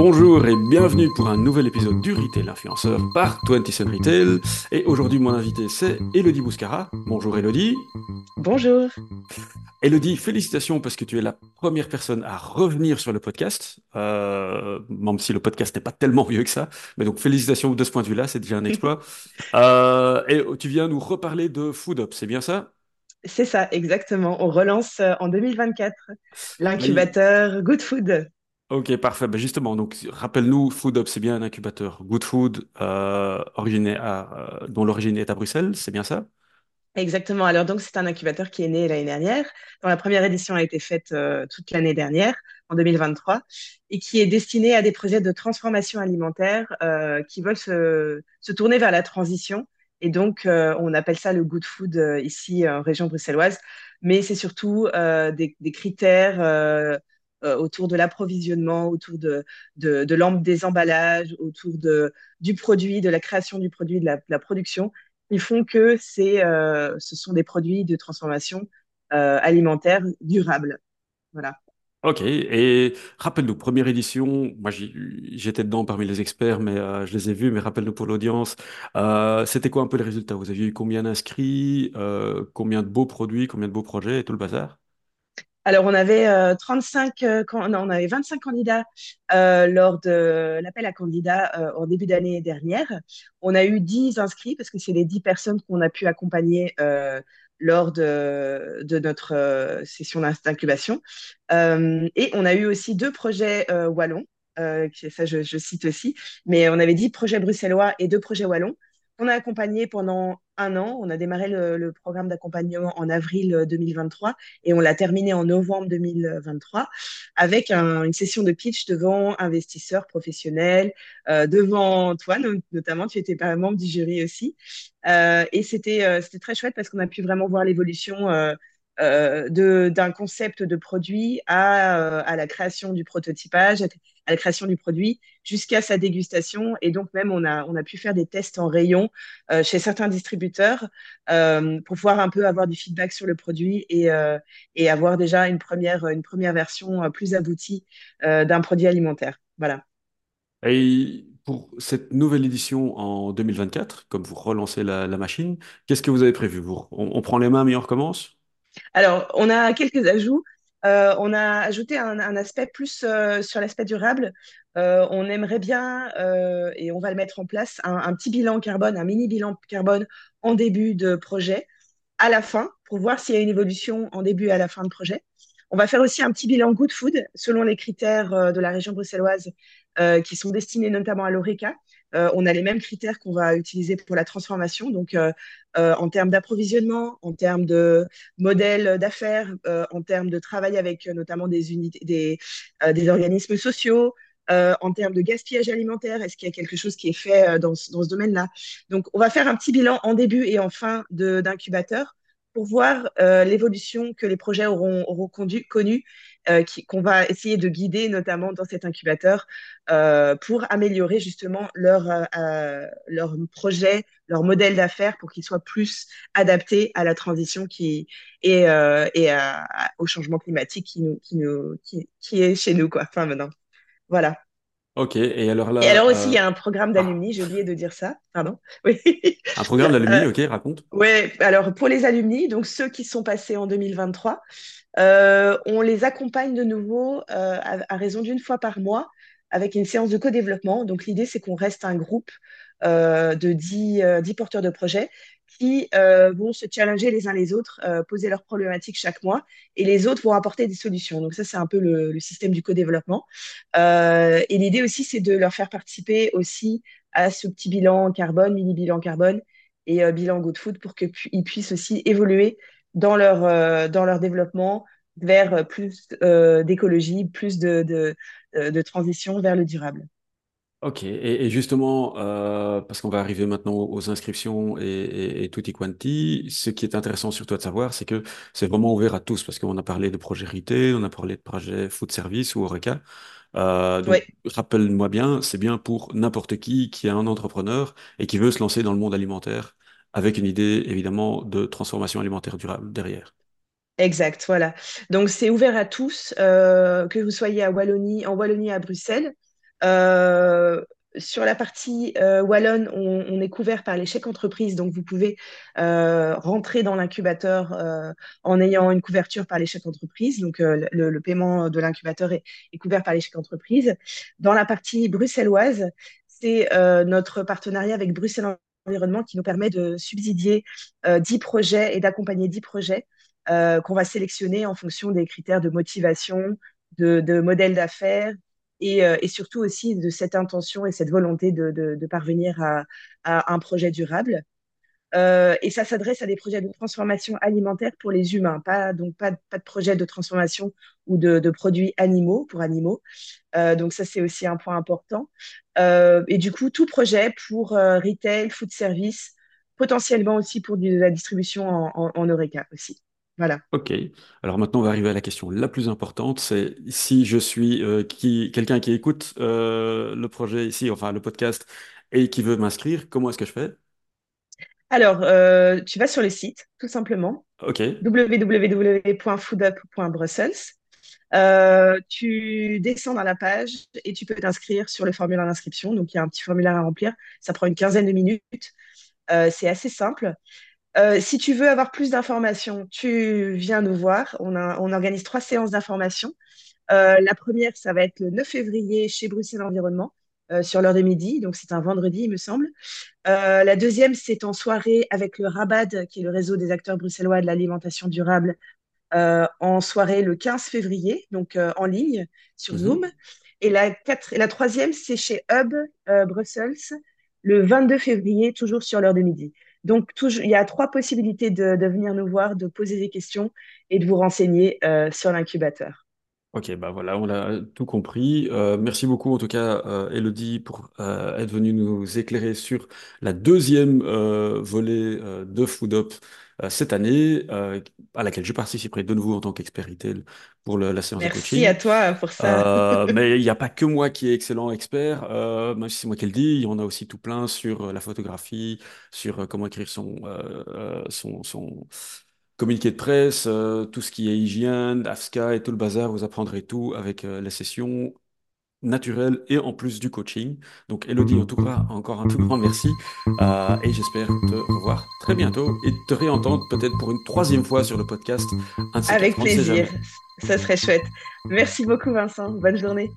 Bonjour et bienvenue pour un nouvel épisode du Retail Influenceur par 20 Retail. Et aujourd'hui, mon invité, c'est Elodie Bouscara. Bonjour Elodie. Bonjour. Elodie, félicitations parce que tu es la première personne à revenir sur le podcast, euh, même si le podcast n'est pas tellement vieux que ça. Mais donc félicitations de ce point de vue-là, c'est déjà un exploit. Euh, et tu viens nous reparler de Food Up, c'est bien ça? C'est ça, exactement. On relance euh, en 2024 l'incubateur Good Food. Ok, parfait. Ben justement, donc rappelle-nous, Food Up, c'est bien un incubateur Good Food euh, à, dont l'origine est à Bruxelles, c'est bien ça? Exactement. Alors donc c'est un incubateur qui est né l'année dernière, dont la première édition a été faite euh, toute l'année dernière, en 2023, et qui est destiné à des projets de transformation alimentaire euh, qui veulent se, tourner vers la transition. Et donc euh, on appelle ça le good food ici en région bruxelloise, mais c'est surtout des, critères autour de l'approvisionnement, autour de, de, de des emballages, autour de, du produit, de la création du produit, de la, production ils font que euh, ce sont des produits de transformation euh, alimentaire durables. Voilà. Ok, et rappelle-nous, première édition, moi j'étais dedans parmi les experts, mais euh, je les ai vus, mais rappelle-nous pour l'audience, c'était quoi un peu les résultats? Vous aviez eu combien d'inscrits, combien de beaux produits, combien de beaux projets et tout le bazar? Alors, on avait 35, euh, euh, 25 candidats euh, lors de l'appel à candidats au début d'année dernière. On a eu 10 inscrits parce que c'est les 10 personnes qu'on a pu accompagner lors de, notre session d'incubation. et on a eu aussi deux projets wallons, ça je, cite aussi, mais on avait 10 projets bruxellois et deux projets wallons. On a accompagné pendant un an. On a démarré le, programme d'accompagnement en avril 2023 euh, et on l'a terminé en novembre 2023 avec une session de pitch devant investisseurs professionnels, euh, devant toi notamment. Tu étais membre du jury aussi. Euh, et c'était très chouette parce qu'on a pu vraiment voir l'évolution d'un concept de produit à, à, la création du prototypage, à la création du produit, jusqu'à sa dégustation. Et donc même, on a, on a pu faire des tests en rayon euh, chez certains distributeurs euh, pour pouvoir un peu avoir du feedback sur le produit et, euh, et avoir déjà une première, une première version plus aboutie d'un produit alimentaire. Voilà. Et pour cette nouvelle édition en 2024, comme vous relancez la, la machine, qu'est-ce que vous avez prévu? Vous, on, on prend les mains mais on recommence? Alors, on a quelques ajouts. Euh, on a ajouté un, aspect plus euh, sur l'aspect durable. Euh, on aimerait bien, et on va le mettre en place, un, petit bilan carbone, un mini bilan carbone en début de projet, à la fin, pour voir s'il y a une évolution en début et à la fin de projet. On va faire aussi un petit bilan good food selon les critères de la région bruxelloise qui sont destinés notamment à l'ORECA. Euh, on a les mêmes critères qu'on va utiliser pour la transformation. Donc, euh, euh, en termes d'approvisionnement, en termes de modèle d'affaires, en termes de travail avec notamment des unités, des, organismes sociaux, en termes de gaspillage alimentaire, est-ce qu'il y a quelque chose qui est fait dans, ce domaine-là? Donc, on va faire un petit bilan en début et en fin d'incubateur pour voir l'évolution que les projets auront, auront connu, connu euh, qu'on va essayer de guider notamment dans cet incubateur euh, pour améliorer justement leur, leur projet, leur modèle d'affaires pour qu'ils soient plus adaptés à la transition qui et, et au changement climatique qui, qui est chez nous quoi. Enfin maintenant, voilà. Ok, et alors là. Et alors aussi, il y a un programme ah. d'alumni, j'ai oublié de dire ça, pardon. Oui. Un programme d'alumni, euh, ok, raconte. Oui, alors pour les alumni, donc ceux qui sont passés en 2023, euh, on les accompagne de nouveau euh, à, raison d'une fois par mois avec une séance de co-développement. Donc l'idée, c'est qu'on reste un groupe de 10, 10 porteurs de projets qui euh, vont se challenger les uns les autres, euh, poser leurs problématiques chaque mois, et les autres vont apporter des solutions. Donc ça, c'est un peu le, système du co-développement. Euh, et l'idée aussi, c'est de leur faire participer aussi à ce petit bilan carbone, mini bilan carbone et bilan good food pour qu'ils puissent aussi évoluer dans leur, dans leur développement vers plus d'écologie, plus de, de, de transition vers le durable. Ok, et, justement, euh, parce qu'on va arriver maintenant aux inscriptions et, et, tutti quanti, ce qui est intéressant sur toi de savoir, c'est que c'est vraiment ouvert à tous, parce qu'on a parlé de projet on a parlé de projet food service ou Oreca. Euh, donc, rappelle-moi bien, c'est bien pour n'importe qui qui est un entrepreneur et qui veut se lancer dans le monde alimentaire avec une idée, évidemment, de transformation alimentaire durable derrière. Exact, voilà. Donc, c'est ouvert à tous, euh, que vous soyez à Wallonie, en Wallonie à Bruxelles, sur la partie euh, Wallonne, on, est couvert par les chèques entreprises, donc vous pouvez euh, rentrer dans l'incubateur euh, en ayant une couverture par les chèques entreprises. Donc euh, le, paiement de l'incubateur est, couvert par les chèques entreprises. Dans la partie bruxelloise, c'est euh, notre partenariat avec Bruxelles Environnement qui nous permet de subsidier 10 projets et d'accompagner 10 projets qu'on va sélectionner en fonction des critères de motivation, de, de modèle d'affaires et, euh, et, surtout aussi de cette intention et cette volonté de, de, de parvenir à, à, un projet durable. Euh, et ça s'adresse à des projets de transformation alimentaire pour les humains, pas donc pas, pas de projet de transformation ou de, de produits animaux pour animaux. Euh, donc ça c'est aussi un point important. Euh, et du coup tout projet pour euh, retail, food service, potentiellement aussi pour de la distribution en, en, en Oreca aussi. Voilà. Ok. Alors maintenant, on va arriver à la question la plus importante. C'est si je suis euh, qui, quelqu'un qui écoute euh, le projet ici, enfin le podcast, et qui veut m'inscrire, comment est-ce que je fais? Alors, euh, tu vas sur le site, tout simplement, Ok. www.foodup.brussels. Euh, tu descends dans la page et tu peux t'inscrire sur le formulaire d'inscription. Donc, il y a un petit formulaire à remplir. Ça prend une quinzaine de minutes. Euh, c'est assez simple. Euh, si tu veux avoir plus d'informations, tu viens nous voir. On, a, on organise trois séances d'information. Euh, la première, ça va être le 9 février chez Bruxelles Environnement. Euh, sur l'heure de midi, donc c'est un vendredi, il me semble. La deuxième, c'est en soirée avec le RABAD, qui est le réseau des acteurs bruxellois de l'alimentation durable, en soirée le 15 février, donc en ligne sur Mhm. Zoom. Et la, quatre, et la troisième, c'est chez Hub Brussels, le 22 février, toujours sur l'heure de midi. Donc, il y a trois possibilités de, venir nous voir, de poser des questions et de vous renseigner euh, sur l'incubateur. Ok, bah voilà, on a tout compris. Euh, merci beaucoup en tout cas, euh, Elodie, pour euh, être venue nous éclairer sur la deuxième euh, de Food Up euh, cette année, euh, à laquelle je participerai de nouveau en tant qu'expert retail pour le- la séance de Merci à coaching. toi pour ça. Euh, mais il n'y a pas que moi qui est excellent expert, euh, même si c'est moi qui le dis, il y en a aussi tout plein sur euh, la photographie, sur euh, comment écrire son, euh, euh, son, son communiqué de presse, euh, tout ce qui est hygiène, AFSCA et tout le bazar, vous apprendrez tout avec euh, les sessions naturelles et en plus du coaching. Donc Elodie, en tout cas, encore un tout grand merci euh, et j'espère te revoir très bientôt et te réentendre peut-être pour une troisième fois sur le podcast, Avec plaisir. Ça serait chouette. Merci beaucoup, Vincent. Bonne journée.